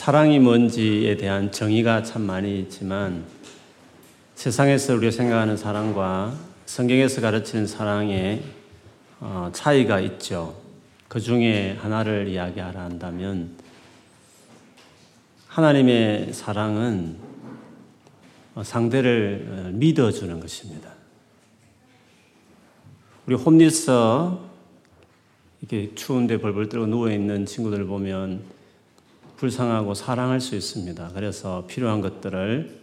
사랑이 뭔지에 대한 정의가 참 많이 있지만 세상에서 우리가 생각하는 사랑과 성경에서 가르치는 사랑의 어, 차이가 있죠. 그 중에 하나를 이야기하라 한다면 하나님의 사랑은 상대를 어, 믿어주는 것입니다. 우리 홈리서 이렇게 추운데 벌벌 떨고 누워 있는 친구들 보면 불쌍하고 사랑할 수 있습니다. 그래서 필요한 것들을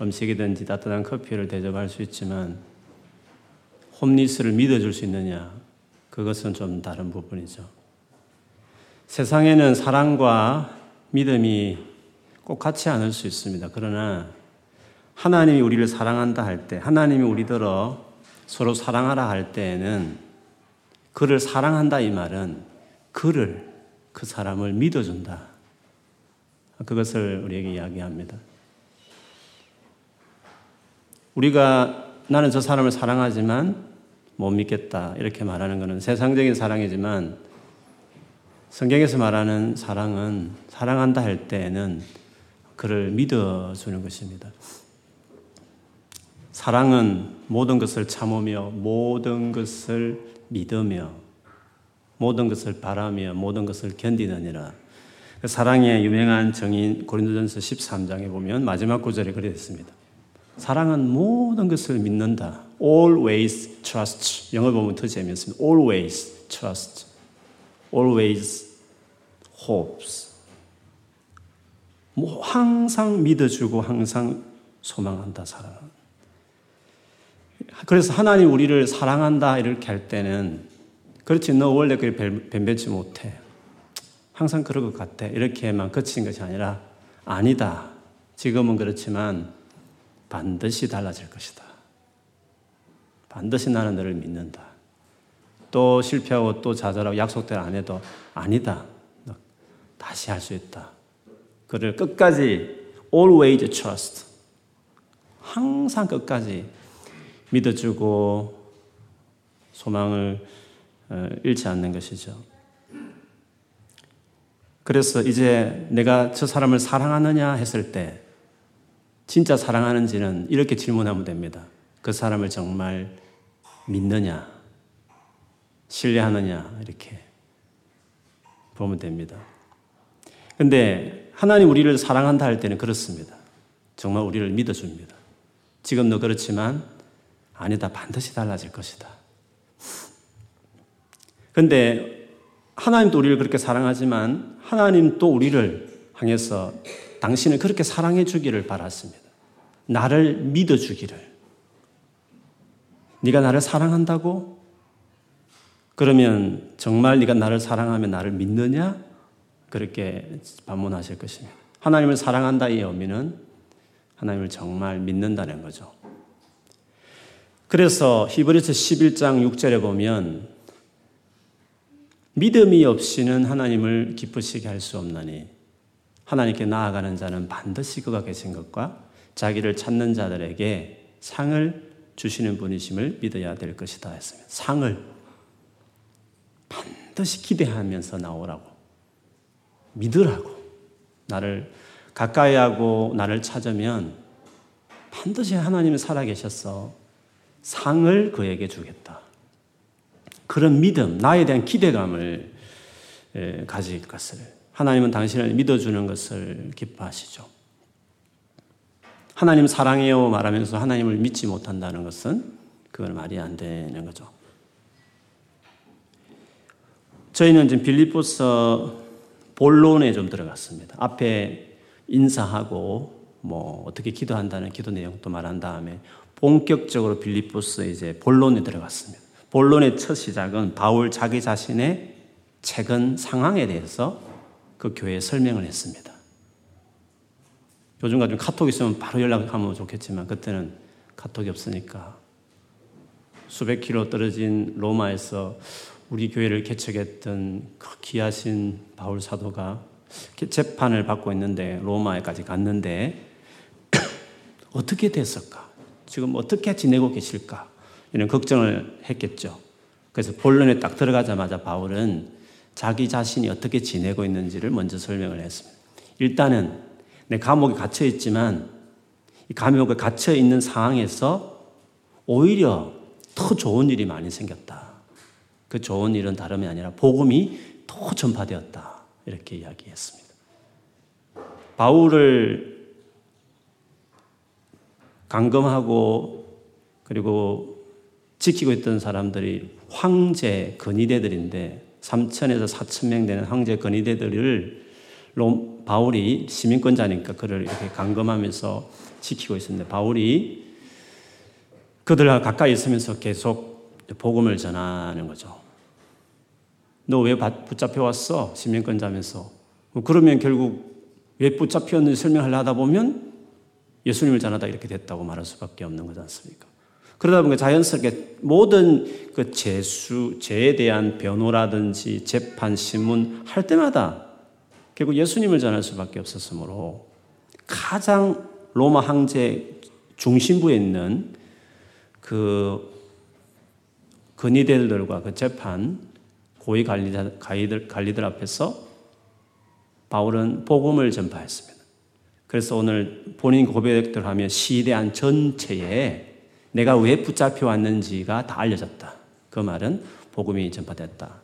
음식이든지 따뜻한 커피를 대접할 수 있지만 홈리스를 믿어줄 수 있느냐? 그것은 좀 다른 부분이죠. 세상에는 사랑과 믿음이 꼭 같지 않을 수 있습니다. 그러나 하나님이 우리를 사랑한다 할 때, 하나님이 우리들어 서로 사랑하라 할 때에는 그를 사랑한다 이 말은 그를 그 사람을 믿어준다. 그것을 우리에게 이야기합니다. 우리가 나는 저 사람을 사랑하지만 못 믿겠다 이렇게 말하는 것은 세상적인 사랑이지만 성경에서 말하는 사랑은 사랑한다 할 때에는 그를 믿어주는 것입니다. 사랑은 모든 것을 참으며 모든 것을 믿으며 모든 것을 바라며 모든 것을 견디느니라. 그 사랑의 유명한 정인 고린도전서 13장에 보면 마지막 구절에 그래 있습니다. 사랑은 모든 것을 믿는다. Always trust. 영어 보면 더 재미있습니다. Always trust. Always hopes. 뭐 항상 믿어주고 항상 소망한다 사랑은. 그래서 하나님 우리를 사랑한다 이렇게 할 때는 그렇지 너 원래 그게 변변치 못해. 항상 그럴 것 같아. 이렇게만 그친 것이 아니라 아니다. 지금은 그렇지만 반드시 달라질 것이다. 반드시 나는 너를 믿는다. 또 실패하고 또 좌절하고 약속대로 안 해도 아니다. 다시 할 수 있다. 그를 끝까지 always trust. 항상 끝까지 믿어주고 소망을 어, 잃지 않는 것이죠. 그래서 이제 내가 저 사람을 사랑하느냐 했을 때 진짜 사랑하는지는 이렇게 질문하면 됩니다. 그 사람을 정말 믿느냐, 신뢰하느냐, 이렇게 보면 됩니다. 근데 하나님 우리를 사랑한다 할 때는 그렇습니다. 정말 우리를 믿어줍니다. 지금도 그렇지만 아니다, 반드시 달라질 것이다. 근데 하나님도 우리를 그렇게 사랑하지만 하나님 또 우리를 향해서 당신을 그렇게 사랑해 주기를 바랐습니다. 나를 믿어 주기를. 네가 나를 사랑한다고? 그러면 정말 네가 나를 사랑하면 나를 믿느냐? 그렇게 반문하실 것입니다. 하나님을 사랑한다 이 의미는 하나님을 정말 믿는다는 거죠. 그래서 히브리서 11장 6절에 보면 믿음이 없이는 하나님을 기쁘시게 할 수 없나니 하나님께 나아가는 자는 반드시 그가 계신 것과 자기를 찾는 자들에게 상을 주시는 분이심을 믿어야 될 것이다 했습니다. 상을 반드시 기대하면서 나오라고 믿으라고 나를 가까이 하고 나를 찾으면 반드시 하나님이 살아계셔서 상을 그에게 주겠다. 그런 믿음, 나에 대한 기대감을 가질 것을 하나님은 당신을 믿어주는 것을 기뻐하시죠. 하나님 사랑해요 말하면서 하나님을 믿지 못한다는 것은 그건 말이 안 되는 거죠. 저희는 지금 빌리포스 본론에 좀 들어갔습니다. 앞에 인사하고 뭐 어떻게 기도한다는 기도 내용도 말한 다음에 본격적으로 빌리포스 이제 본론에 들어갔습니다. 본론의 첫 시작은 바울 자기 자신의 최근 상황에 대해서 그 교회에 설명을 했습니다. 요즘 같은 카톡 있으면 바로 연락하면 좋겠지만 그때는 카톡이 없으니까 수백 킬로 떨어진 로마에서 우리 교회를 개척했던 그 귀하신 바울 사도가 재판을 받고 있는데 로마에까지 갔는데 어떻게 됐을까? 지금 어떻게 지내고 계실까? 이런 걱정을 했겠죠. 그래서 본론에 딱 들어가자마자 바울은 자기 자신이 어떻게 지내고 있는지를 먼저 설명을 했습니다. 일단은 내 감옥에 갇혀 있지만 이 감옥에 갇혀 있는 상황에서 오히려 더 좋은 일이 많이 생겼다. 그 좋은 일은 다름이 아니라 복음이 더 전파되었다. 이렇게 이야기했습니다. 바울을 강금하고 그리고 지키고 있던 사람들이 황제 근위대들인데 3천에서 4천 명 되는 황제 근위대들을 바울이 시민권자니까 그를 이렇게 강금하면서 지키고 있었는데 바울이 그들과 가까이 있으면서 계속 복음을 전하는 거죠. 너 왜 붙잡혀 왔어? 시민권자면서. 뭐 그러면 결국 왜 붙잡혔는지 설명하려 하다 보면 예수님을 전하다 이렇게 됐다고 말할 수밖에 없는 거지 않습니까? 그러다 보니까 자연스럽게 모든 그 재수, 죄에 대한 변호라든지 재판, 신문 할 때마다 결국 예수님을 전할 수밖에 없었으므로 가장 로마 황제 중심부에 있는 그 근위대들과 그 재판 고위 관리자, 관리들, 관리들 앞에서 바울은 복음을 전파했습니다. 그래서 오늘 본인 고백들 하면 시대한 전체에 내가 왜 붙잡혀 왔는지가 다 알려졌다. 그 말은 복음이 전파됐다.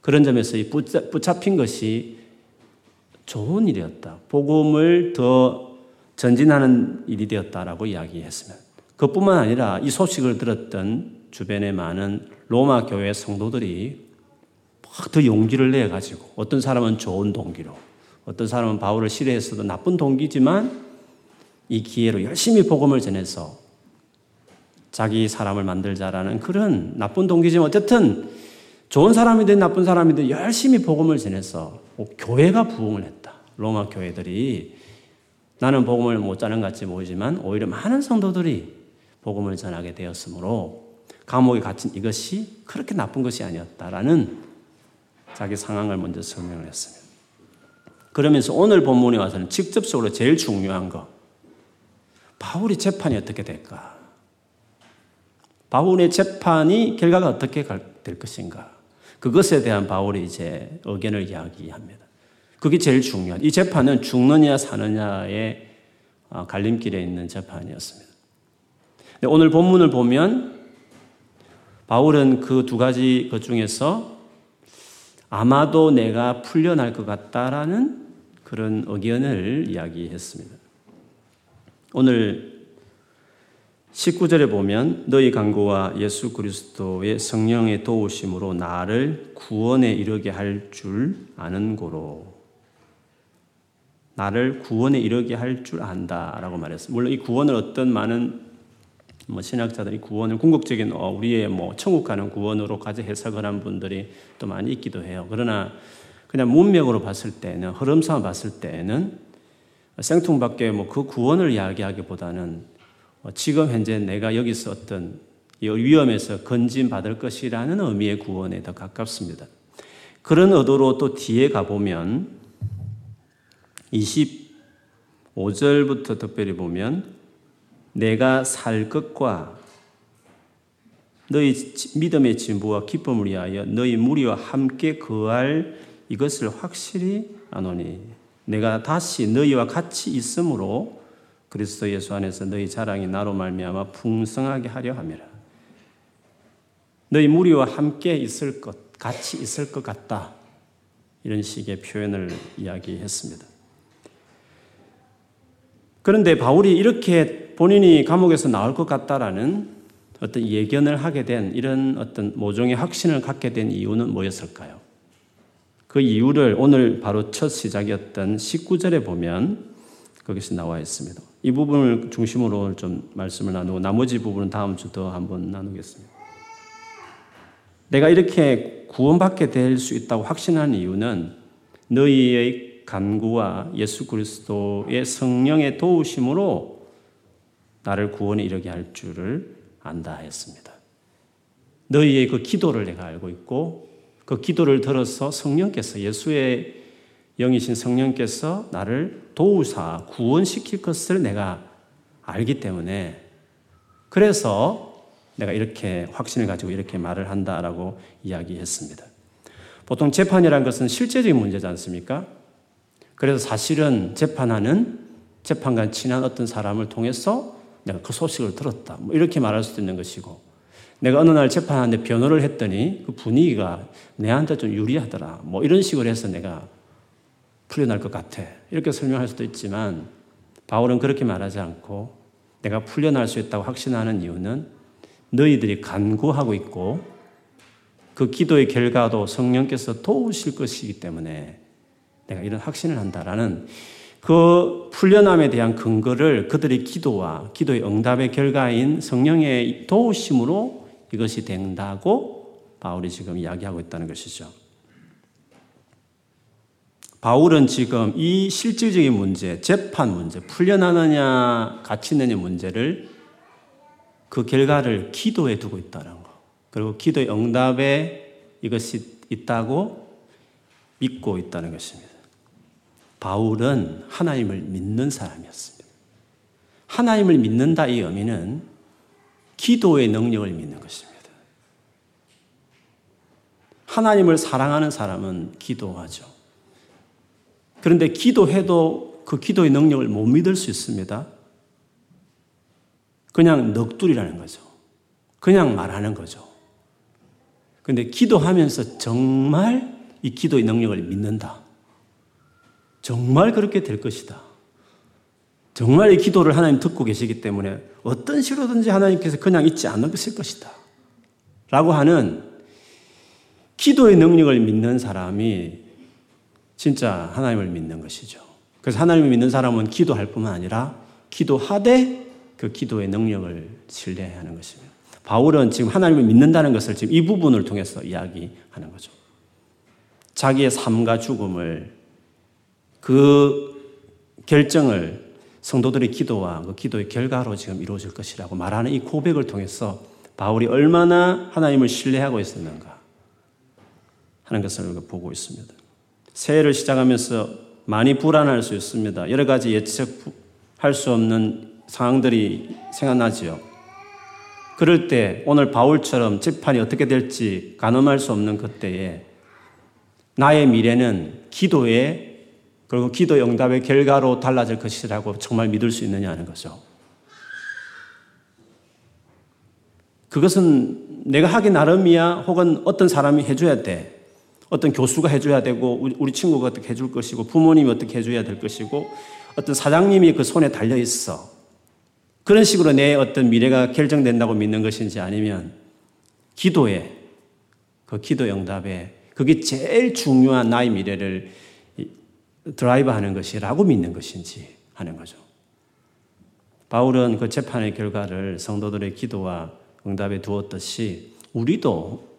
그런 점에서 이 붙잡힌 것이 좋은 일이었다. 복음을 더 전진하는 일이 되었다라고 이야기했으면 그뿐만 아니라 이 소식을 들었던 주변의 많은 로마 교회 성도들이 더 용기를 내 가지고 어떤 사람은 좋은 동기로 어떤 사람은 바울을 싫어했어도 나쁜 동기지만 이 기회로 열심히 복음을 전해서 자기 사람을 만들자라는 그런 나쁜 동기지만 어쨌든 좋은 사람이든 나쁜 사람이든 열심히 복음을 전해서 교회가 부흥을 했다. 로마 교회들이 나는 복음을 못 자는 것 같이 보이지만 오히려 많은 성도들이 복음을 전하게 되었으므로 감옥에 갇힌 이것이 그렇게 나쁜 것이 아니었다라는 자기 상황을 먼저 설명을 했습니다. 그러면서 오늘 본문에 와서는 직접적으로 제일 중요한 거 바울이 재판이 어떻게 될까? 바울의 재판이 결과가 어떻게 될 것인가? 그것에 대한 바울이 이제 의견을 이야기합니다. 그게 제일 중요한. 이 재판은 죽느냐 사느냐의 어, 갈림길에 있는 재판이었습니다. 오늘 본문을 보면 바울은 그 두 가지 것 중에서 아마도 내가 풀려날 것 같다라는 그런 의견을 이야기했습니다. 오늘 19절에 보면 너희 강구와 예수 그리스도의 성령의 도우심으로 나를 구원에 이르게 할 줄 아는 고로 나를 구원에 이르게 할 줄 안다라고 말했습니다. 물론 이 구원을 어떤 많은 뭐 신학자들이 구원을 궁극적인 어, 우리의 뭐 천국 가는 구원으로까지 해석을 한 분들이 또 많이 있기도 해요. 그러나 그냥 문맥으로 봤을 때는 흐름상 봤을 때는 생뚱밖에 뭐그 구원을 이야기하기보다는 어, 지금 현재 내가 여기서 어떤 위험에서 건진 받을 것이라는 의미의 구원에 더 가깝습니다. 그런 의도로 또 뒤에 가보면 25절부터 특별히 보면 내가 살 것과 너희 믿음의 진부와 기쁨을 위하여 너희 무리와 함께 거할 이것을 확실히 아노니 내가 다시 너희와 같이 있으므로 그리스도 예수 안에서 너희 자랑이 나로 말미암아 풍성하게 하려 함이라. 너희 무리와 함께 있을 것, 같이 있을 것 같다. 이런 식의 표현을 이야기했습니다. 그런데 바울이 이렇게 본인이 감옥에서 나올 것 같다라는 어떤 예견을 하게 된 이런 어떤 모종의 확신을 갖게 된 이유는 뭐였을까요? 그 이유를 오늘 바로 첫 시작이었던 19절에 보면 거기서 나와 있습니다. 이 부분을 중심으로 좀 말씀을 나누고 나머지 부분은 다음 주 더 한번 나누겠습니다. 내가 이렇게 구원받게 될 수 있다고 확신하는 이유는 너희의 간구와 예수 그리스도의 성령의 도우심으로 나를 구원에 이르게 할 줄을 안다 했습니다. 너희의 그 기도를 내가 알고 있고 그 기도를 들어서 성령께서 예수의 영이신 성령께서 나를 도우사 구원시킬 것을 내가 알기 때문에 그래서 내가 이렇게 확신을 가지고 이렇게 말을 한다라고 이야기했습니다. 보통 재판이라는 것은 실제적인 문제지 않습니까? 그래서 사실은 재판하는 재판관 친한 어떤 사람을 통해서 내가 그 소식을 들었다. 뭐 이렇게 말할 수도 있는 것이고 내가 어느 날 재판하는데 변호를 했더니 그 분위기가 내한테 좀 유리하더라. 뭐 이런 식으로 해서 내가 풀려날 것 같아. 이렇게 설명할 수도 있지만 바울은 그렇게 말하지 않고 내가 풀려날 수 있다고 확신하는 이유는 너희들이 간구하고 있고 그 기도의 결과도 성령께서 도우실 것이기 때문에 내가 이런 확신을 한다라는 그 풀려남에 대한 근거를 그들의 기도와 기도의 응답의 결과인 성령의 도우심으로 이것이 된다고 바울이 지금 이야기하고 있다는 것이죠. 바울은 지금 이 실질적인 문제, 재판 문제, 풀려나느냐, 갇히 있느냐 문제를 그 결과를 기도에 두고 있다는 거. 그리고 기도의 응답에 이것이 있다고 믿고 있다는 것입니다. 바울은 하나님을 믿는 사람이었습니다. 하나님을 믿는다 이 의미는 기도의 능력을 믿는 것입니다. 하나님을 사랑하는 사람은 기도하죠. 그런데 기도해도 그 기도의 능력을 못 믿을 수 있습니다. 그냥 넋두리라는 거죠. 그냥 말하는 거죠. 근데 기도하면서 정말 이 기도의 능력을 믿는다. 정말 그렇게 될 것이다. 정말 이 기도를 하나님 듣고 계시기 때문에 어떤 식으로든지 하나님께서 그냥 있지 않으실 것이다. 라고 하는 기도의 능력을 믿는 사람이 진짜 하나님을 믿는 것이죠. 그래서 하나님을 믿는 사람은 기도할 뿐만 아니라 기도하되 그 기도의 능력을 신뢰해야 하는 것입니다. 바울은 지금 하나님을 믿는다는 것을 지금 이 부분을 통해서 이야기하는 거죠. 자기의 삶과 죽음을 그 결정을 성도들의 기도와 그 기도의 결과로 지금 이루어질 것이라고 말하는 이 고백을 통해서 바울이 얼마나 하나님을 신뢰하고 있었는가 하는 것을 보고 있습니다. 새해를 시작하면서 많이 불안할 수 있습니다. 여러 가지 예측할 수 없는 상황들이 생각나지요. 그럴 때 오늘 바울처럼 재판이 어떻게 될지 가늠할 수 없는 그때에 나의 미래는 기도에 그리고 기도 응답의 결과로 달라질 것이라고 정말 믿을 수 있느냐는 거죠. 그것은 내가 하기 나름이야 혹은 어떤 사람이 해줘야 돼. 어떤 교수가 해줘야 되고 우리 친구가 어떻게 해줄 것이고 부모님이 어떻게 해줘야 될 것이고 어떤 사장님이 그 손에 달려 있어. 그런 식으로 내 어떤 미래가 결정된다고 믿는 것인지 아니면 기도에 그 기도 응답에 그게 제일 중요한 나의 미래를 드라이브 하는 것이라고 믿는 것인지 하는 거죠. 바울은 그 재판의 결과를 성도들의 기도와 응답에 두었듯이 우리도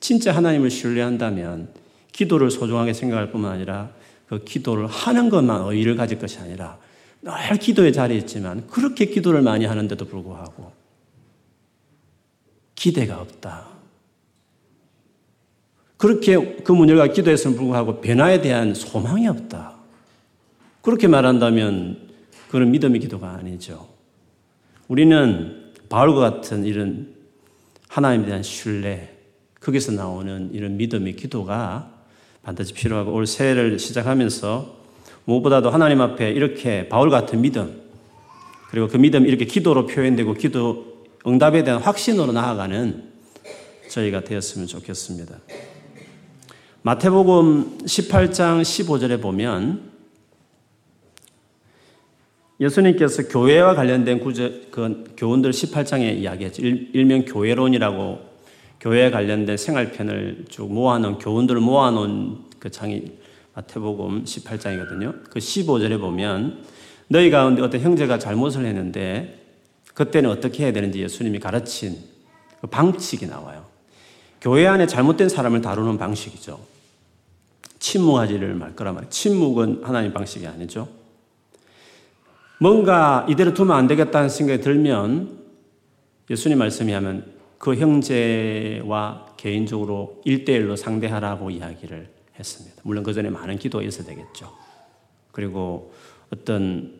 진짜 하나님을 신뢰한다면 기도를 소중하게 생각할 뿐만 아니라 그 기도를 하는 것만 의의를 가질 것이 아니라 늘 기도의 자리에 있지만 그렇게 기도를 많이 하는데도 불구하고 기대가 없다. 그렇게 그 문제가 기도했음에 불구하고 변화에 대한 소망이 없다. 그렇게 말한다면 그런 믿음의 기도가 아니죠. 우리는 바울과 같은 이런 하나님에 대한 신뢰, 거기서 나오는 이런 믿음의 기도가 반드시 필요하고 올 새해를 시작하면서 무엇보다도 하나님 앞에 이렇게 바울 같은 믿음, 그리고 그 믿음 이렇게 기도로 표현되고 기도 응답에 대한 확신으로 나아가는 저희가 되었으면 좋겠습니다. 마태복음 18장 15절에 보면 예수님께서 교회와 관련된 구절, 그 교훈들 18장에 이야기했죠. 일 명 교회론이라고 교회에 관련된 생활편을 쭉 모아놓은 교훈들을 모아놓은 그 장이 마태복음 18장이거든요. 그 15절에 보면 너희 가운데 어떤 형제가 잘못을 했는데 그때는 어떻게 해야 되는지 예수님이 가르친 그 방식이 나와요. 교회 안에 잘못된 사람을 다루는 방식이죠. 침묵하지를 말 거란 말이에요. 침묵은 하나님 방식이 아니죠. 뭔가 이대로 두면 안 되겠다는 생각이 들면 예수님 말씀이 하면 그 형제와 개인적으로 일대일로 상대하라고 이야기를 했습니다. 물론 그 전에 많은 기도가 있어야 되겠죠. 그리고 어떤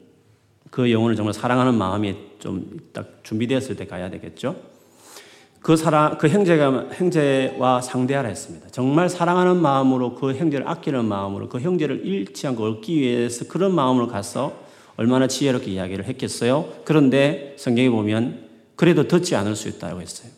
그 영혼을 정말 사랑하는 마음이 좀 딱 준비되었을 때 가야 되겠죠. 그 사랑, 그 형제가, 형제와 상대하라 했습니다. 정말 사랑하는 마음으로 그 형제를 아끼는 마음으로 그 형제를 잃지 않고 얻기 위해서 그런 마음으로 가서 얼마나 지혜롭게 이야기를 했겠어요? 그런데 성경에 보면 그래도 듣지 않을 수 있다고 했어요.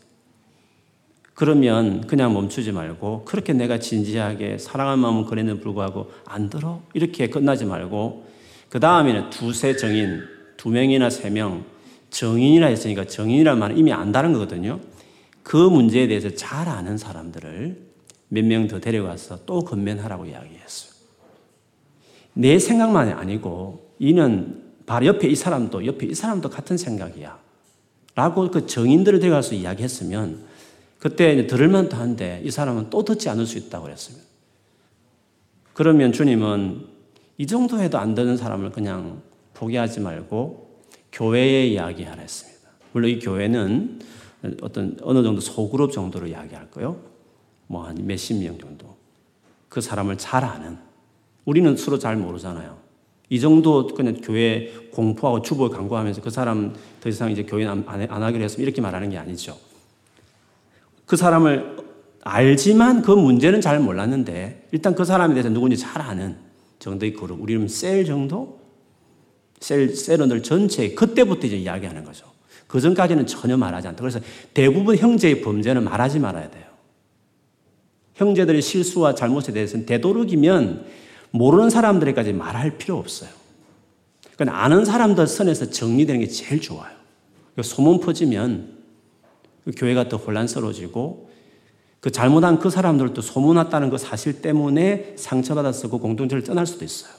그러면 그냥 멈추지 말고 그렇게 내가 진지하게 사랑하는 마음은 그랬는데 불구하고 안 들어? 이렇게 끝나지 말고 그 다음에는 두세 정인, 두 명이나 세 명, 정인이라 했으니까 정인이라는 말은 이미 안다는 거거든요. 그 문제에 대해서 잘 아는 사람들을 몇 명 더 데려가서 또 건면하라고 이야기했어요. 내 생각만이 아니고 이는 바로 옆에 이 사람도 옆에 이 사람도 같은 생각이야. 라고 그 정인들을 데려가서 이야기했으면 그때 들을 만도 한데 이 사람은 또 듣지 않을 수 있다고 그랬습니다. 그러면 주님은 이 정도 해도 안 되는 사람을 그냥 포기하지 말고 교회에 이야기하라 했습니다. 물론 이 교회는 어떤 어느 정도 소그룹 정도로 이야기할 거요. 뭐 한 몇십 명 정도. 그 사람을 잘 아는. 우리는 서로 잘 모르잖아요. 이 정도 그냥 교회 공포하고 주보 강구하면서 그 사람 더 이상 이제 교회 안, 안 하기로 했으면 이렇게 말하는 게 아니죠. 그 사람을 알지만 그 문제는 잘 몰랐는데 일단 그 사람에 대해서 누군지 잘 아는 정도의 그룹. 우리는 셀 정도? 셀, 셀원들 전체 그때부터 이제 이야기하는 거죠. 그 전까지는 전혀 말하지 않다. 그래서 대부분 형제의 범죄는 말하지 말아야 돼요. 형제들의 실수와 잘못에 대해서는 되도록이면 모르는 사람들에까지 말할 필요 없어요. 그러니까 아는 사람들 선에서 정리되는 게 제일 좋아요. 소문 퍼지면 그 교회가 더 혼란스러워지고 그 잘못한 그 사람들도 소문났다는 그 사실 때문에 상처받아서 그 공동체를 떠날 수도 있어요.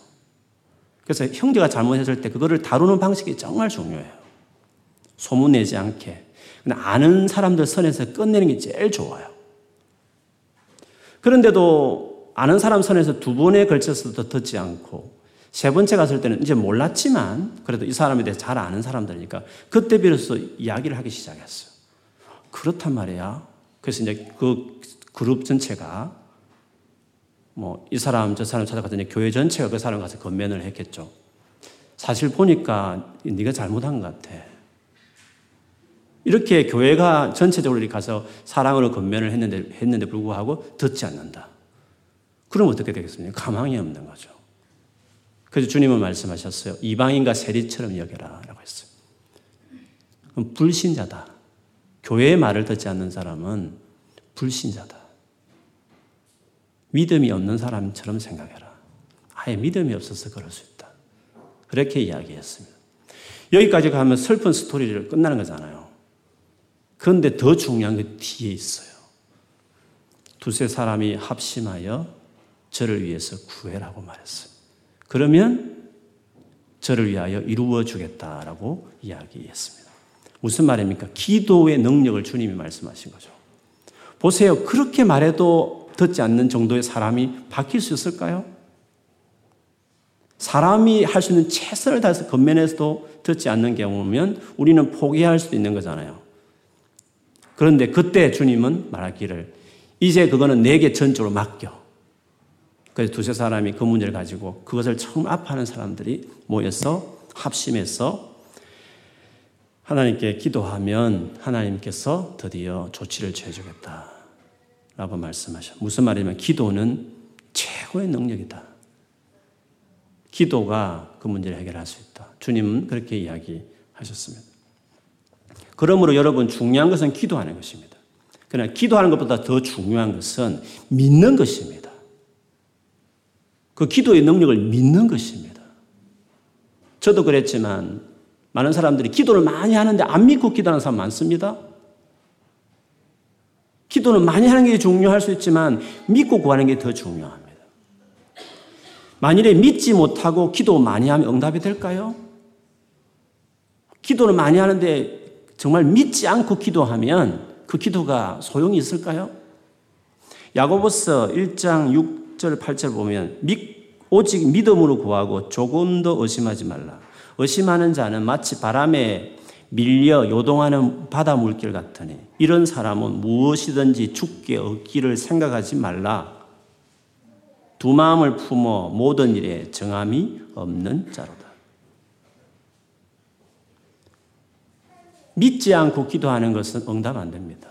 그래서 형제가 잘못했을 때 그거를 다루는 방식이 정말 중요해요. 소문내지 않게. 아는 사람들 선에서 끝내는 게 제일 좋아요. 그런데도 아는 사람 선에서 두 번에 걸쳐서도 듣지 않고 세 번째 갔을 때는 이제 몰랐지만 그래도 이 사람에 대해서 잘 아는 사람들이니까 그때 비로소 이야기를 하기 시작했어요. 그렇단 말이야. 그래서 이제 그 그룹 전체가 뭐 이 사람 저 사람 찾아갔더니 교회 전체가 그 사람 가서 건면을 했겠죠. 사실 보니까 네가 잘못한 것 같아. 이렇게 교회가 전체적으로 가서 사랑으로 건면을 했는데 했는데 불구하고 듣지 않는다. 그럼 어떻게 되겠습니까? 가망이 없는 거죠. 그래서 주님은 말씀하셨어요. 이방인과 세리처럼 여겨라 라고 했어요. 그럼 불신자다. 교회의 말을 듣지 않는 사람은 불신자다. 믿음이 없는 사람처럼 생각해라. 아예 믿음이 없어서 그럴 수 있다. 그렇게 이야기했습니다. 여기까지 가면 슬픈 스토리를 끝나는 거잖아요. 그런데 더 중요한 게 뒤에 있어요. 두세 사람이 합심하여 저를 위해서 구해라고 말했어요. 그러면 저를 위하여 이루어 주겠다라고 이야기했습니다. 무슨 말입니까? 기도의 능력을 주님이 말씀하신 거죠. 보세요. 그렇게 말해도 듣지 않는 정도의 사람이 바뀔 수 있을까요? 사람이 할 수 있는 최선을 다해서 겉면에서도 듣지 않는 경우면 우리는 포기할 수도 있는 거잖아요. 그런데 그때 주님은 말하기를 이제 그거는 내게 전적으로 맡겨. 그래서 두세 사람이 그 문제를 가지고 그것을 처음 아파하는 사람들이 모여서 합심해서 하나님께 기도하면 하나님께서 드디어 조치를 취해주겠다. 라고 말씀하셔. 무슨 말이냐면 기도는 최고의 능력이다. 기도가 그 문제를 해결할 수 있다. 주님은 그렇게 이야기하셨습니다. 그러므로 여러분 중요한 것은 기도하는 것입니다. 그러나 기도하는 것보다 더 중요한 것은 믿는 것입니다. 그 기도의 능력을 믿는 것입니다. 저도 그랬지만 많은 사람들이 기도를 많이 하는데 안 믿고 기도하는 사람 많습니다. 기도는 많이 하는 게 중요할 수 있지만 믿고 구하는 게 더 중요합니다. 만일에 믿지 못하고 기도 많이 하면 응답이 될까요? 기도를 많이 하는데 정말 믿지 않고 기도하면 그 기도가 소용이 있을까요? 야고보서 1장 6절 8절 보면 오직 믿음으로 구하고 조금 더 의심하지 말라. 의심하는 자는 마치 바람에 밀려 요동하는 바다 물길 같으니 이런 사람은 무엇이든지 죽게 얻기를 생각하지 말라. 두 마음을 품어 모든 일에 정함이 없는 자로다. 믿지 않고 기도하는 것은 응답 안 됩니다.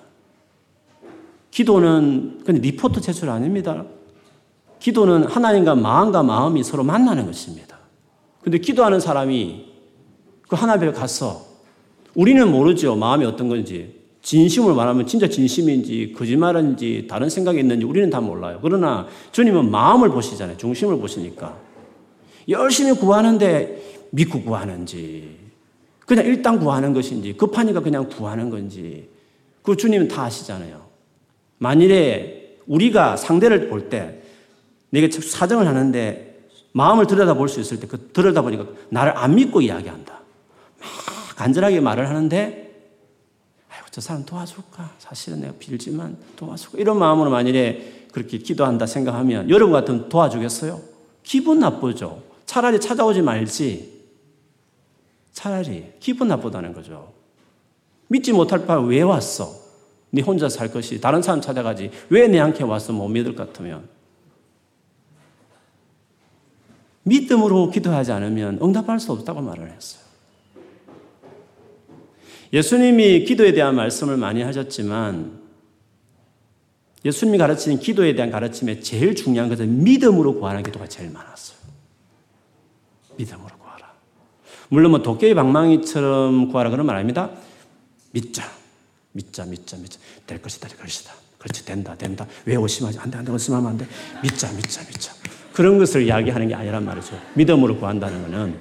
기도는 근데 리포트 제출 아닙니다. 기도는 하나님과 마음과 마음이 서로 만나는 것입니다. 근데 기도하는 사람이 그 하나님 앞에 가서 우리는 모르죠. 마음이 어떤 건지. 진심을 말하면 진짜 진심인지 거짓말인지 다른 생각이 있는지 우리는 다 몰라요. 그러나 주님은 마음을 보시잖아요. 중심을 보시니까. 열심히 구하는데 믿고 구하는지 그냥 일단 구하는 것인지 급하니까 그냥 구하는 건지 그 주님은 다 아시잖아요. 만일에 우리가 상대를 볼 때 내게 사정을 하는데 마음을 들여다볼 수 있을 때 그 들여다보니까 나를 안 믿고 이야기한다. 막 간절하게 말을 하는데 아이고 저 사람 도와줄까? 사실은 내가 빌지만 도와줄까? 이런 마음으로 만일에 그렇게 기도한다 생각하면 여러분 같은 도와주겠어요? 기분 나쁘죠. 차라리 찾아오지 말지. 차라리 기분 나쁘다는 거죠. 믿지 못할 바 왜 왔어? 네 혼자 살 것이 다른 사람 찾아가지. 왜 내한테 와서 못 믿을 것 같으면? 믿음으로 기도하지 않으면 응답할 수 없다고 말을 했어요. 예수님이 기도에 대한 말씀을 많이 하셨지만 예수님이 가르치는 기도에 대한 가르침에 제일 중요한 것은 믿음으로 구하는 기도가 제일 많았어요. 믿음으로 구하라. 물론 뭐 도깨비 방망이처럼 구하라 그런 말 아닙니다. 믿자. 믿자, 믿자, 믿자. 될 것이다, 될 것이다. 그렇지, 된다, 된다. 왜 의심하지? 안 돼, 안 돼, 의심하면 안 돼. 믿자, 믿자, 믿자. 그런 것을 이야기하는 게 아니란 말이죠. 믿음으로 구한다는 것은.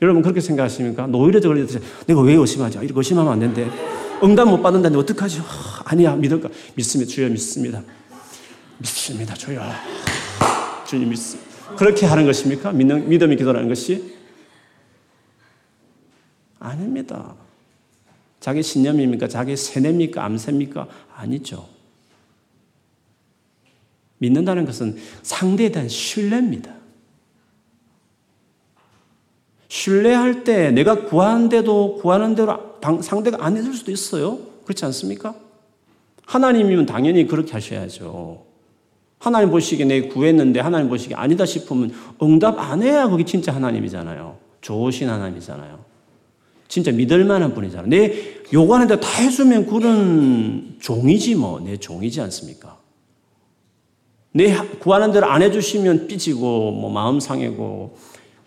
여러분 그렇게 생각하십니까? 노이로제 걸리듯이 내가 왜 의심하지? 이렇게 의심하면 안 되는데 응답 못 받는다는데 어떡하지? 아, 아니야, 믿을까? 믿습니다. 주여 믿습니다. 믿습니다. 주여. 주님 믿습니다. 그렇게 하는 것입니까? 믿음, 믿음이 기도라는 것이? 아닙니다. 자기 신념입니까? 자기 세뇌입니까? 암세입니까? 아니죠. 믿는다는 것은 상대에 대한 신뢰입니다. 신뢰할 때 내가 구하는데도 구하는 대로 상대가 안 해줄 수도 있어요. 그렇지 않습니까? 하나님이면 당연히 그렇게 하셔야죠. 하나님 보시기에 내 구했는데 하나님 보시기에 아니다 싶으면 응답 안 해야 그게 진짜 하나님이잖아요. 좋으신 하나님이잖아요. 진짜 믿을 만한 분이잖아요. 내 요구하는데 다 해주면 그런 종이지 뭐. 내 종이지 않습니까? 내 구하는 대로 안 해주시면 삐지고 뭐 마음 상해고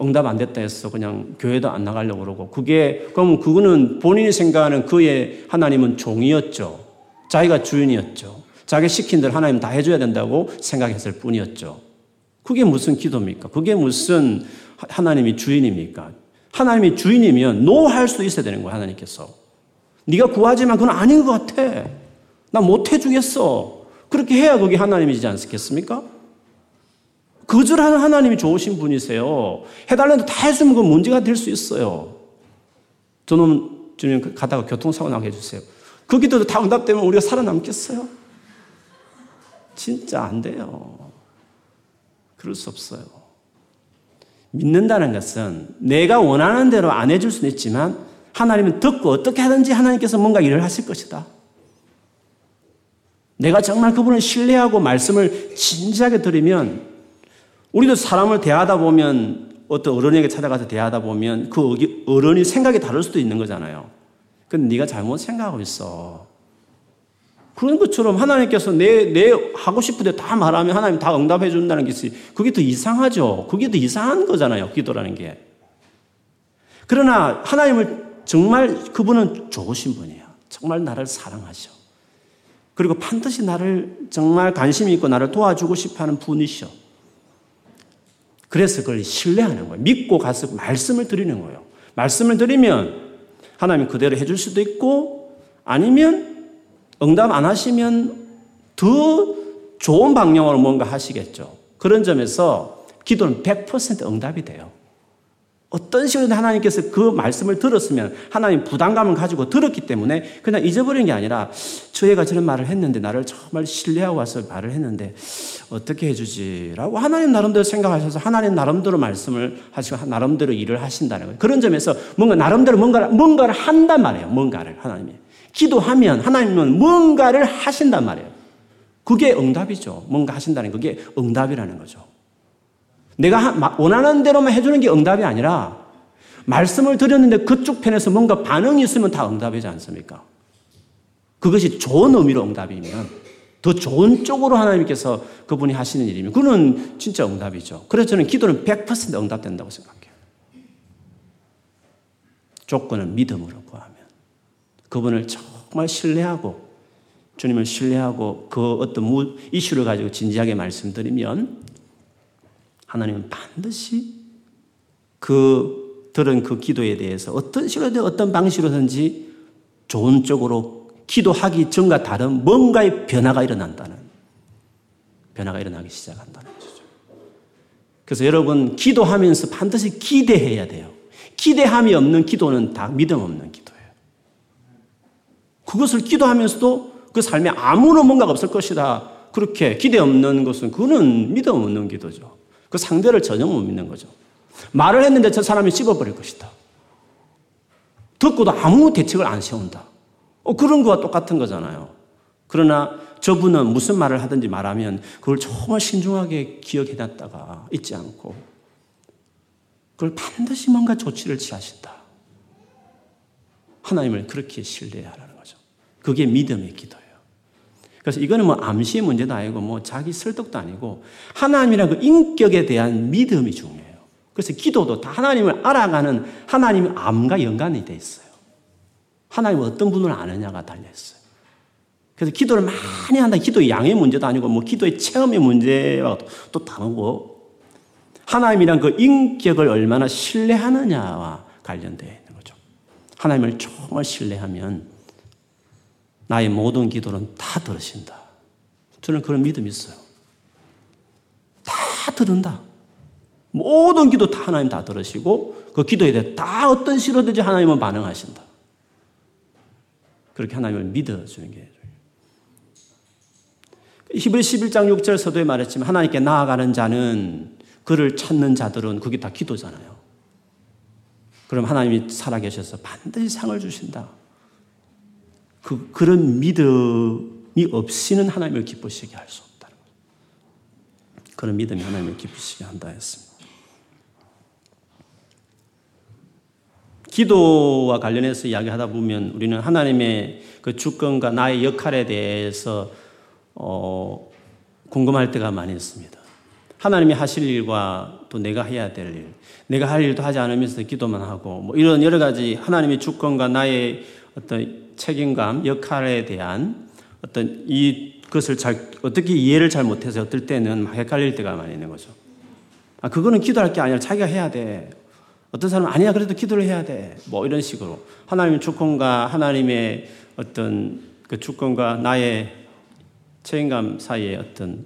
응답 안 됐다 해서 그냥 교회도 안 나가려고 그러고 그게 그러면 그거는 본인이 생각하는 그의 하나님은 종이었죠. 자기가 주인이었죠. 자기 시킨 대로 하나님 다 해줘야 된다고 생각했을 뿐이었죠. 그게 무슨 기도입니까? 그게 무슨 하나님이 주인입니까? 하나님이 주인이면 노할 수 있어야 되는 거야, 하나님께서. 네가 구하지만 그건 아닌 것 같아. 나 못 해주겠어. 그렇게 해야 그게 하나님이지 않겠습니까? 거절하는 하나님이 좋으신 분이세요. 해달라는 다 해주면 그 문제가 될 수 있어요. 저는 주님 가다가 교통사고 나게 해주세요. 그 기도도 다 응답되면 우리가 살아남겠어요? 진짜 안 돼요. 그럴 수 없어요. 믿는다는 것은 내가 원하는 대로 안 해줄 수는 있지만 하나님은 듣고 어떻게 하든지 하나님께서 뭔가 일을 하실 것이다. 내가 정말 그분을 신뢰하고 말씀을 진지하게 들으면 우리도 사람을 대하다 보면 어떤 어른에게 찾아가서 대하다 보면 그 어른이 생각이 다를 수도 있는 거잖아요. 근데 네가 잘못 생각하고 있어. 그런 것처럼 하나님께서 내, 내 하고 싶은데 다 말하면 하나님 다 응답해 준다는 것이 그게 더 이상하죠. 그게 더 이상한 거잖아요. 기도라는 게. 그러나 하나님을 정말 그분은 좋으신 분이에요. 정말 나를 사랑하셔. 그리고 반드시 나를 정말 관심 있고 나를 도와주고 싶어 하는 분이셔. 그래서 그걸 신뢰하는 거예요. 믿고 가서 말씀을 드리는 거예요. 말씀을 드리면 하나님 그대로 해줄 수도 있고 아니면 응답 안 하시면 더 좋은 방향으로 뭔가 하시겠죠. 그런 점에서 기도는 100% 응답이 돼요. 어떤 식으로 하나님께서 그 말씀을 들었으면 하나님 부담감을 가지고 들었기 때문에 그냥 잊어버리는 게 아니라 저 애가 저런 말을 했는데 나를 정말 신뢰하고 와서 말을 했는데 어떻게 해주지라고 하나님 나름대로 생각하셔서 하나님 나름대로 말씀을 하시고 나름대로 일을 하신다는 거예요. 그런 점에서 뭔가 나름대로 뭔가를, 뭔가를 한단 말이에요. 뭔가를 하나님이. 기도하면 하나님은 뭔가를 하신단 말이에요. 그게 응답이죠. 뭔가 하신다는 그게 응답이라는 거죠. 내가 원하는 대로만 해주는 게 응답이 아니라 말씀을 드렸는데 그쪽 편에서 뭔가 반응이 있으면 다 응답이지 않습니까? 그것이 좋은 의미로 응답이면 더 좋은 쪽으로 하나님께서 그분이 하시는 일이면 그는 진짜 응답이죠. 그래서 저는 기도는 100% 응답된다고 생각해요. 조건은 믿음으로 구하면 그분을 정말 신뢰하고 주님을 신뢰하고 그 어떤 이슈를 가지고 진지하게 말씀드리면 하나님은 반드시 그 들은 그 기도에 대해서 어떤 식으로든 어떤 방식으로든지 좋은 쪽으로 기도하기 전과 다른 뭔가의 변화가 일어난다는 변화가 일어나기 시작한다는 거죠. 그래서 여러분 기도하면서 반드시 기대해야 돼요. 기대함이 없는 기도는 다 믿음 없는 기도예요. 그것을 기도하면서도 그 삶에 아무런 뭔가가 없을 것이다. 그렇게 기대 없는 것은 그거는 믿음 없는 기도죠. 그 상대를 전혀 못 믿는 거죠. 말을 했는데 저 사람이 씹어버릴 것이다. 듣고도 아무 대책을 안 세운다. 어, 그런 거와 똑같은 거잖아요. 그러나 저분은 무슨 말을 하든지 말하면 그걸 정말 신중하게 기억해놨다가 잊지 않고 그걸 반드시 뭔가 조치를 취하신다. 하나님을 그렇게 신뢰해야 하는 거죠. 그게 믿음의 기도예요. 그래서 이거는 뭐 암시의 문제도 아니고 뭐 자기 설득도 아니고 하나님이란 그 인격에 대한 믿음이 중요해요. 그래서 기도도 다 하나님을 알아가는 하나님의 암과 연관이 돼 있어요. 하나님 어떤 분을 아느냐가 달려 있어요. 그래서 기도를 많이 한다. 기도의 양의 문제도 아니고 뭐 기도의 체험의 문제와 또 다르고 하나님이란 그 인격을 얼마나 신뢰하느냐와 관련되어 있는 거죠. 하나님을 정말 신뢰하면 나의 모든 기도는 다 들으신다. 저는 그런 믿음이 있어요. 다 들은다. 모든 기도 다 하나님 다 들으시고 그 기도에 대해 다 어떤 시로든지 하나님은 반응하신다. 그렇게 하나님을 믿어주는 게 히브리 11장 6절 서도에 말했지만 하나님께 나아가는 자는 그를 찾는 자들은 그게 다 기도잖아요. 그럼 하나님이 살아계셔서 반드시 상을 주신다. 그, 그런 믿음이 없이는 하나님을 기쁘시게 할 수 없다는 거죠. 그런 믿음이 하나님을 기쁘시게 한다 했습니다. 기도와 관련해서 이야기하다 보면 우리는 하나님의 그 주권과 나의 역할에 대해서 어, 궁금할 때가 많이 있습니다. 하나님이 하실 일과 또 내가 해야 될 일, 내가 할 일도 하지 않으면서 기도만 하고 뭐 이런 여러 가지 하나님의 주권과 나의 어떤 책임감, 역할에 대한 어떤 이것을 잘 어떻게 이해를 잘 못해서 어떨 때는 막 헷갈릴 때가 많이 있는 거죠. 아 그거는 기도할 게 아니라 자기가 해야 돼. 어떤 사람은 아니야 그래도 기도를 해야 돼. 뭐 이런 식으로 하나님의 주권과 하나님의 어떤 그 주권과 나의 책임감 사이에 어떤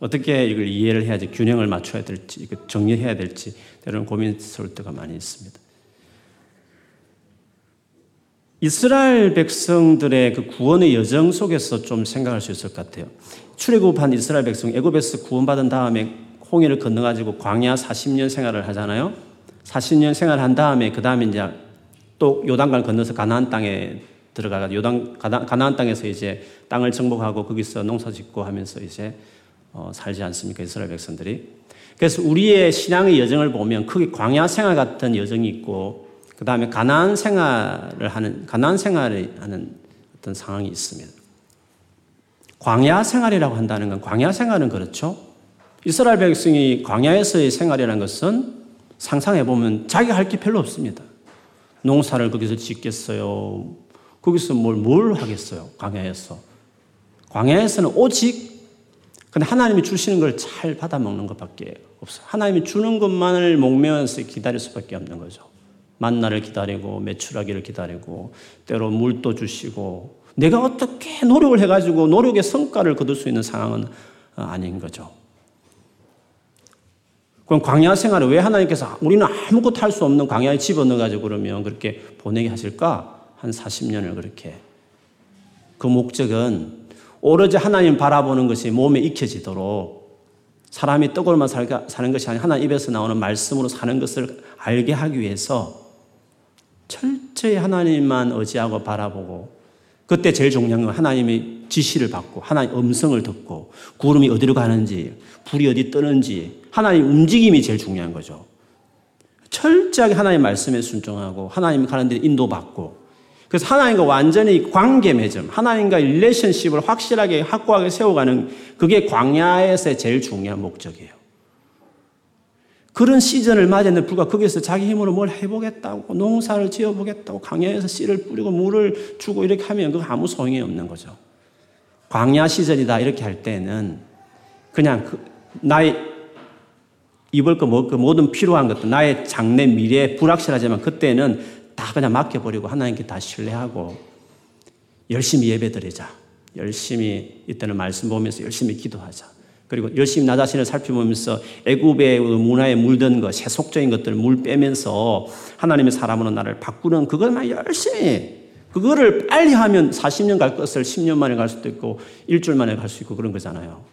어떻게 이걸 이해를 해야지 균형을 맞춰야 될지 정리해야 될지 때로는 고민스러울 때가 많이 있습니다. 이스라엘 백성들의 그 구원의 여정 속에서 좀 생각할 수 있을 것 같아요. 출애굽한 이스라엘 백성 애굽에서 구원받은 다음에 홍해를 건너 가지고 광야 40년 생활을 하잖아요. 40년 생활한 다음에 그 다음에 이제 또 요단강 건너서 가나안 땅에 들어가 가 요단 가나안 땅에서 이제 땅을 정복하고 거기서 농사 짓고 하면서 이제 어, 살지 않습니까? 이스라엘 백성들이. 그래서 우리의 신앙의 여정을 보면 크게 광야 생활 같은 여정이 있고 그 다음에 가난 생활을 하는 가난 생활을 하는 어떤 상황이 있습니다. 광야 생활이라고 한다는 건 광야 생활은 그렇죠. 이스라엘 백성이 광야에서의 생활이라는 것은 상상해 보면 자기가 할 게 별로 없습니다. 농사를 거기서 짓겠어요. 거기서 뭘, 뭘 하겠어요. 광야에서. 광야에서는 오직 근데 하나님이 주시는 걸 잘 받아 먹는 것밖에 없어요. 하나님이 주는 것만을 목매면서 기다릴 수밖에 없는 거죠. 만나를 기다리고 매출하기를 기다리고 때로 물도 주시고 내가 어떻게 노력을 해가지고 노력의 성과를 거둘 수 있는 상황은 아닌 거죠. 그럼 광야 생활을 왜 하나님께서 우리는 아무것도 할 수 없는 광야에 집어넣어가지고 그러면 그렇게 보내게 하실까? 한 40년을 그렇게. 그 목적은 오로지 하나님 바라보는 것이 몸에 익혀지도록 사람이 떡으로만 사는 것이 아니라 하나님 입에서 나오는 말씀으로 사는 것을 알게 하기 위해서 철저히 하나님만 의지하고 바라보고 그때 제일 중요한 건 하나님의 지시를 받고 하나님 음성을 듣고 구름이 어디로 가는지 불이 어디 뜨는지 하나님 움직임이 제일 중요한 거죠. 철저하게 하나님 말씀에 순종하고 하나님 가는 데 인도받고 그래서 하나님과 완전히 관계 맺음, 하나님과 relationship을 확실하게 확고하게 세워가는 그게 광야에서의 제일 중요한 목적이에요. 그런 시즌을 맞았는데 불과 거기서 자기 힘으로 뭘 해보겠다고 농사를 지어보겠다고 광야에서 씨를 뿌리고 물을 주고 이렇게 하면 그거 아무 소용이 없는 거죠. 광야 시즌이다 이렇게 할 때는 그냥 그 나의 입을 거 먹을 거 모든 필요한 것도 나의 장래 미래 불확실하지만 그때는 다 그냥 맡겨버리고 하나님께 다 신뢰하고 열심히 예배 드리자. 열심히 이때는 말씀 보면서 열심히 기도하자. 그리고 열심히 나 자신을 살펴보면서 애굽의 문화에 물든 것, 세속적인 것들을 물 빼면서 하나님의 사람으로 나를 바꾸는 그것만 열심히 그거를 빨리 하면 40년 갈 것을 10년 만에 갈 수도 있고 일주일 만에 갈 수 있고 그런 거잖아요.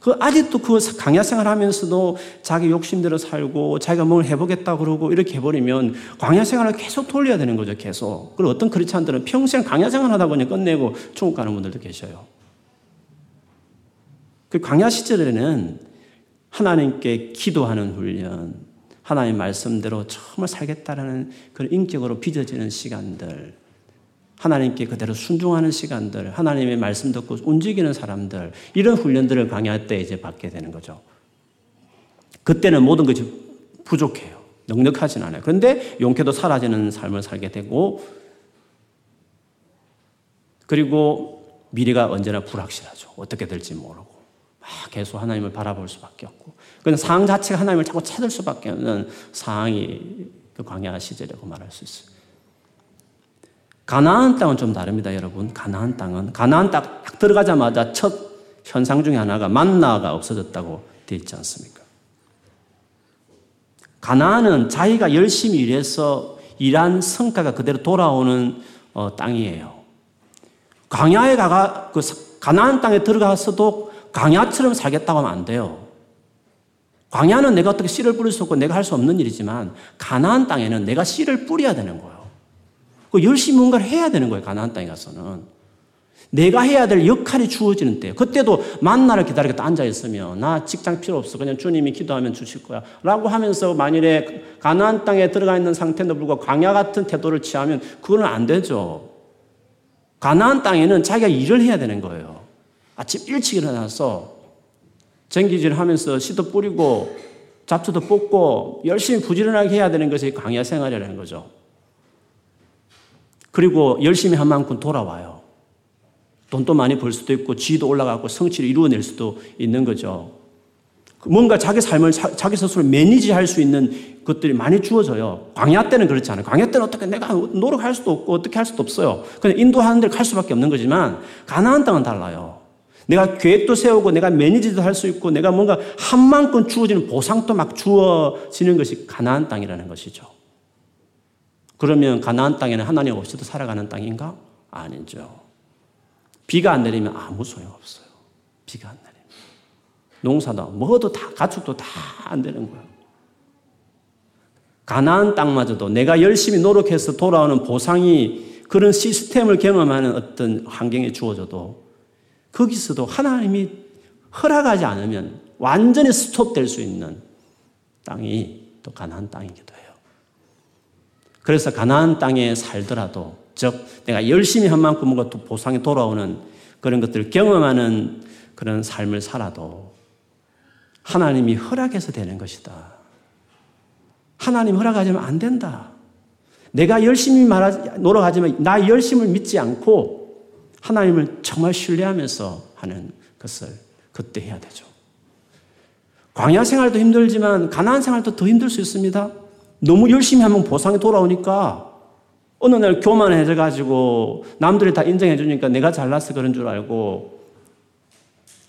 그 아직도 그 강야 생활 하면서도 자기 욕심대로 살고 자기가 뭘 해보겠다 그러고 이렇게 해버리면 광야 생활을 계속 돌려야 되는 거죠, 계속. 그리고 어떤 크리스찬들은 평생 강야 생활 하다 보니 끝내고 천국 가는 분들도 계셔요. 그 광야 시절에는 하나님께 기도하는 훈련, 하나님 말씀대로 정말 살겠다라는 그런 인격으로 빚어지는 시간들, 하나님께 그대로 순종하는 시간들, 하나님의 말씀 듣고 움직이는 사람들, 이런 훈련들을 강의할 때 이제 받게 되는 거죠. 그때는 모든 것이 부족해요. 넉넉하진 않아요. 그런데 용케도 사라지는 삶을 살게 되고, 그리고 미래가 언제나 불확실하죠. 어떻게 될지 모르고. 막 계속 하나님을 바라볼 수밖에 없고. 그런 상황 자체가 하나님을 자꾸 찾을 수밖에 없는 상황이 그 광야 시절이라고 말할 수 있어요. 가나안 땅은 좀 다릅니다, 여러분. 가나안 땅은 가나안 땅 딱 들어가자마자 첫 현상 중에 하나가 만나가 없어졌다고 되어 있지 않습니까? 가나안은 자기가 열심히 일해서 일한 성과가 그대로 돌아오는 어, 땅이에요. 광야에 가가 그 가나안 땅에 들어가서도 광야처럼 살겠다고 하면 안 돼요. 광야는 내가 어떻게 씨를 뿌릴 수 없고 내가 할 수 없는 일이지만 가나안 땅에는 내가 씨를 뿌려야 되는 거예요. 그 열심히 뭔가를 해야 되는 거예요. 가나안 땅에 가서는. 내가 해야 될 역할이 주어지는 때요. 그때도 만나를 기다리고 앉아 있으면 나 직장 필요 없어. 그냥 주님이 기도하면 주실 거야. 라고 하면서 만일에 가나안 땅에 들어가 있는 상태도 불구하고 광야 같은 태도를 취하면 그거는 안 되죠. 가나안 땅에는 자기가 일을 해야 되는 거예요. 아침 일찍 일어나서 전기질 하면서 씨도 뿌리고 잡초도 뽑고 열심히 부지런하게 해야 되는 것이 광야 생활이라는 거죠. 그리고 열심히 한 만큼 돌아와요. 돈도 많이 벌 수도 있고 지위도 올라가고 성취를 이루어낼 수도 있는 거죠. 뭔가 자기 삶을 자기 스스로 매니지할 수 있는 것들이 많이 주어져요. 광야 때는 그렇지 않아요. 광야 때는 어떻게 내가 노력할 수도 없고 어떻게 할 수도 없어요. 그냥 인도하는 데를 갈 수밖에 없는 거지만 가나안 땅은 달라요. 내가 계획도 세우고 내가 매니지도 할 수 있고 내가 뭔가 한 만큼 주어지는 보상도 막 주어지는 것이 가나안 땅이라는 것이죠. 그러면 가나안 땅에는 하나님 없이도 살아가는 땅인가? 아니죠. 비가 안 내리면 아무 소용 없어요. 비가 안 내리면. 농사도 뭐도 다 가축도 다 안 되는 거예요. 가나안 땅마저도 내가 열심히 노력해서 돌아오는 보상이 그런 시스템을 경험하는 어떤 환경에 주어져도 거기서도 하나님이 허락하지 않으면 완전히 스톱될 수 있는 땅이 또 가나안 땅이기도 해요. 그래서 가나안 땅에 살더라도 즉 내가 열심히 한 만큼 뭔가 또 보상이 돌아오는 그런 것들을 경험하는 그런 삶을 살아도 하나님이 허락해서 되는 것이다. 하나님 허락하지면 안 된다. 내가 열심히 말하, 노력하지만 나 열심을 믿지 않고 하나님을 정말 신뢰하면서 하는 것을 그때 해야 되죠. 광야 생활도 힘들지만 가나안 생활도 더 힘들 수 있습니다. 너무 열심히 하면 보상이 돌아오니까 어느 날 교만해져 가지고 남들이 다 인정해 주니까 내가 잘났어 그런 줄 알고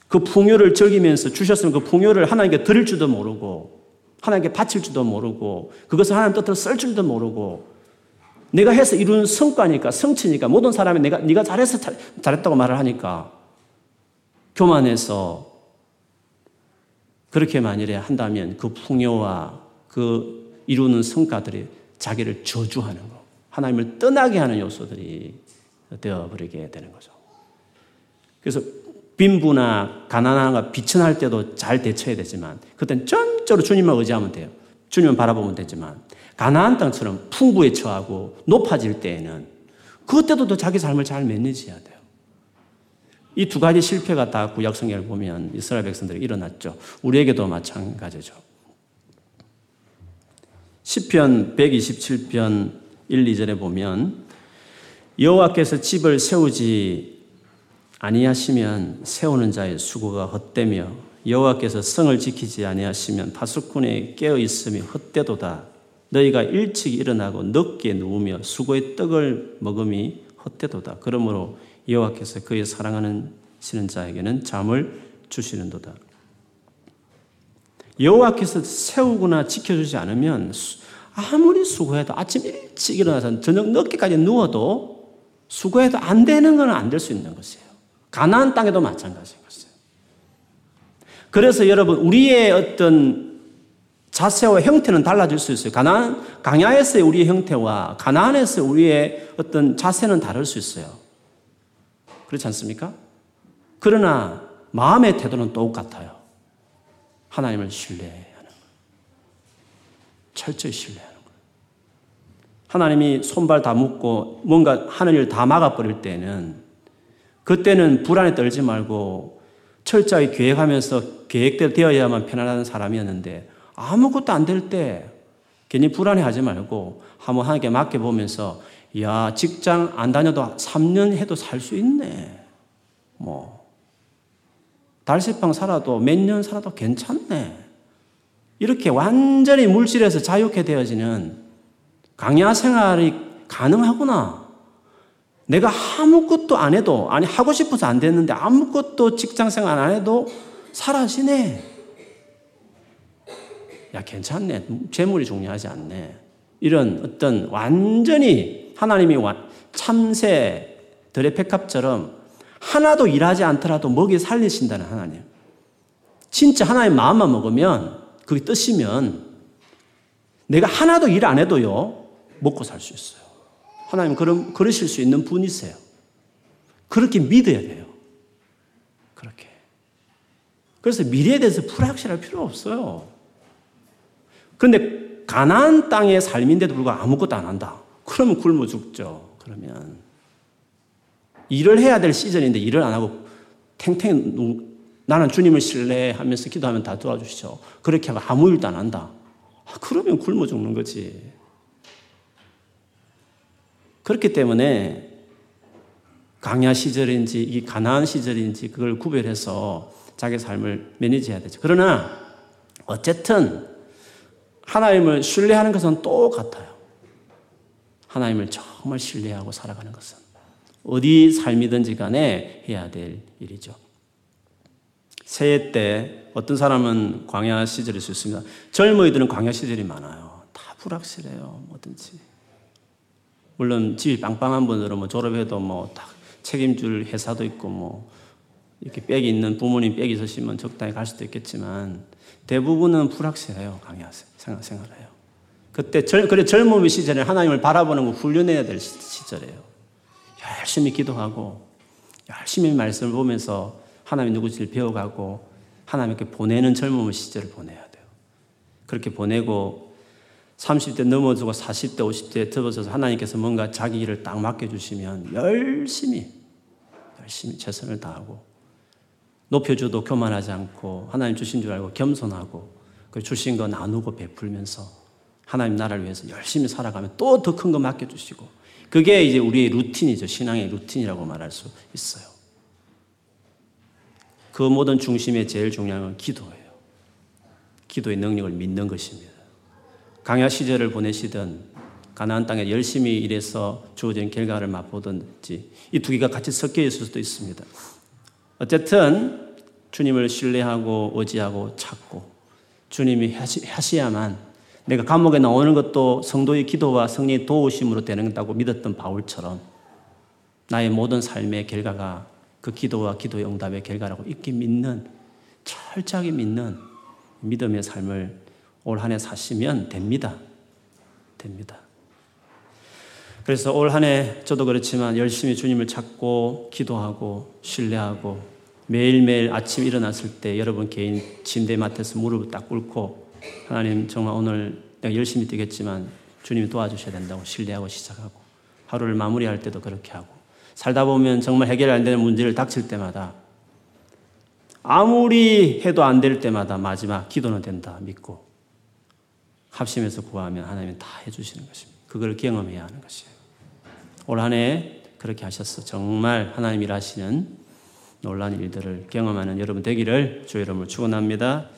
그 풍요를 즐기면서 주셨으면 그 풍요를 하나님께 드릴 줄도 모르고 하나님께 바칠 줄도 모르고 그것을 하나님 뜻대로 쓸 줄도 모르고 내가 해서 이룬 성과니까 성취니까 모든 사람이 내가 네가 잘해서 잘, 잘했다고 말을 하니까 교만해서 그렇게 만일에 한다면 그 풍요와 그 이루는 성과들이 자기를 저주하는 거, 하나님을 떠나게 하는 요소들이 되어버리게 되는 거죠. 그래서 빈부나 가난함과 비천할 때도 잘 대처해야 되지만 그땐 전적으로 주님만 의지하면 돼요. 주님만 바라보면 되지만 가나안 땅처럼 풍부에 처하고 높아질 때에는 그때도 자기 삶을 잘 매니지해야 돼요. 이 두 가지 실패가 다 구약 성경을 보면 이스라엘 백성들이 일어났죠. 우리에게도 마찬가지죠. 10편 127편 1, 2절에 보면 여호와께서 집을 세우지 아니하시면 세우는 자의 수고가 헛되며 여호와께서 성을 지키지 아니하시면 파수꾼에 깨어 있음이 헛되도다. 너희가 일찍 일어나고 늦게 누우며 수고의 떡을 먹음이 헛되도다. 그러므로 여호와께서 그의 사랑하는 시는 자에게는 잠을 주시는도다. 여호와께서 세우거나 지켜주지 않으면 아무리 수고해도 아침 일찍 일어나서 저녁 늦게까지 누워도 수고해도 안 되는 건 안 될 수 있는 것이에요. 가나안 땅에도 마찬가지인 것이에요. 그래서 여러분 우리의 어떤 자세와 형태는 달라질 수 있어요. 가나안 강야에서의 우리의 형태와 가나안에서 우리의 어떤 자세는 다를 수 있어요. 그렇지 않습니까? 그러나 마음의 태도는 똑같아요. 하나님을 신뢰하는 거. 철저히 신뢰하는 거. 하나님이 손발 다 묶고 뭔가 일다 막아버릴 때는 그때는 불안에 떨지 말고 철저히 계획하면서 계획대로 되어야만 편안한 사람이었는데 아무것도 안 될 때 괜히 불안해하지 말고 한번 하나님께 맡겨보면서 야 직장 안 다녀도 3년 해도 살 수 있네. 뭐 달새방 살아도 몇 년 살아도 괜찮네. 이렇게 완전히 물질에서 자유케 되어지는 강야 생활이 가능하구나. 내가 아무것도 안 해도, 아니, 하고 싶어서 안 됐는데 아무것도 직장 생활 안 해도 사라지네. 야, 괜찮네. 재물이 중요하지 않네. 이런 어떤 완전히 하나님이 참새, 들의 백합처럼 하나도 일하지 않더라도 먹이 살리신다는 하나님. 진짜 하나님 마음만 먹으면 그게 뜻이면 내가 하나도 일 안 해도요 먹고 살 수 있어요. 하나님 그럼 그러실 수 있는 분이세요. 그렇게 믿어야 돼요. 그렇게. 그래서 미래에 대해서 불확실할 필요 없어요. 그런데 가나안 땅의 삶인데도 불구하고 아무것도 안 한다. 그러면 굶어 죽죠. 그러면 일을 해야 될 시즌인데 일을 안 하고 탱탱 나는 주님을 신뢰하면서 기도하면 다 도와주시죠. 그렇게 하고 아무 일도 안 한다. 아, 그러면 굶어 죽는 거지. 그렇기 때문에 강야 시절인지 이 가나안 시절인지 그걸 구별해서 자기 삶을 매니지해야 되죠. 그러나 어쨌든 하나님을 신뢰하는 것은 똑같아요. 하나님을 정말 신뢰하고 살아가는 것은. 어디 삶이든지 간에 해야 될 일이죠. 새해 때 어떤 사람은 광야 시절일 수 있습니다. 젊은이들은 광야 시절이 많아요. 다 불확실해요. 뭐든지. 물론 집이 빵빵한 분들은 뭐 졸업해도 뭐 다 책임줄 회사도 있고 뭐 이렇게 빽이 있는 부모님 빽이 있으시면 적당히 갈 수도 있겠지만 대부분은 불확실해요. 광야 생활해요. 그때 절, 그래 젊음의 시절에 하나님을 바라보는 거 훈련해야 될 시절이에요. 열심히 기도하고 열심히 말씀을 보면서 하나님 누구지를 배워가고 하나님께 보내는 젊음의 시절을 보내야 돼요. 그렇게 보내고 30대 넘어지고 40대, 50대에 접어서 하나님께서 뭔가 자기 일을 딱 맡겨주시면 열심히, 열심히 최선을 다하고 높여줘도 교만하지 않고 하나님 주신 줄 알고 겸손하고 그 주신 거 나누고 베풀면서 하나님 나라를 위해서 열심히 살아가면 또 더 큰 거 맡겨주시고 그게 이제 우리의 루틴이죠. 신앙의 루틴이라고 말할 수 있어요. 그 모든 중심에 제일 중요한 건 기도예요. 기도의 능력을 믿는 것입니다. 강야 시절을 보내시든 가나안 땅에 열심히 일해서 주어진 결과를 맛보든지 이 두 개가 같이 섞여 있을 수도 있습니다. 어쨌든 주님을 신뢰하고 의지하고 찾고 주님이 하시야만 내가 감옥에 나오는 것도 성도의 기도와 성령의 도우심으로 되는다고 믿었던 바울처럼 나의 모든 삶의 결과가 그 기도와 기도의 응답의 결과라고 있게 믿는 철저하게 믿는 믿음의 삶을 올 한 해 사시면 됩니다. 됩니다. 그래서 올 한 해 저도 그렇지만 열심히 주님을 찾고 기도하고 신뢰하고 매일매일 아침 일어났을 때 여러분 개인 침대 맡에서 무릎을 딱 꿇고 하나님 정말 오늘 내가 열심히 뛰겠지만 주님이 도와주셔야 된다고 신뢰하고 시작하고 하루를 마무리할 때도 그렇게 하고 살다 보면 정말 해결 안 되는 문제를 닥칠 때마다 아무리 해도 안 될 때마다 마지막 기도는 된다 믿고 합심해서 구하면 하나님은 다 해주시는 것입니다. 그걸 경험해야 하는 것이에요. 올 한 해 그렇게 하셨어. 정말 하나님 일하시는 놀란 일들을 경험하는 여러분 되기를 주의 이름으로 축원합니다.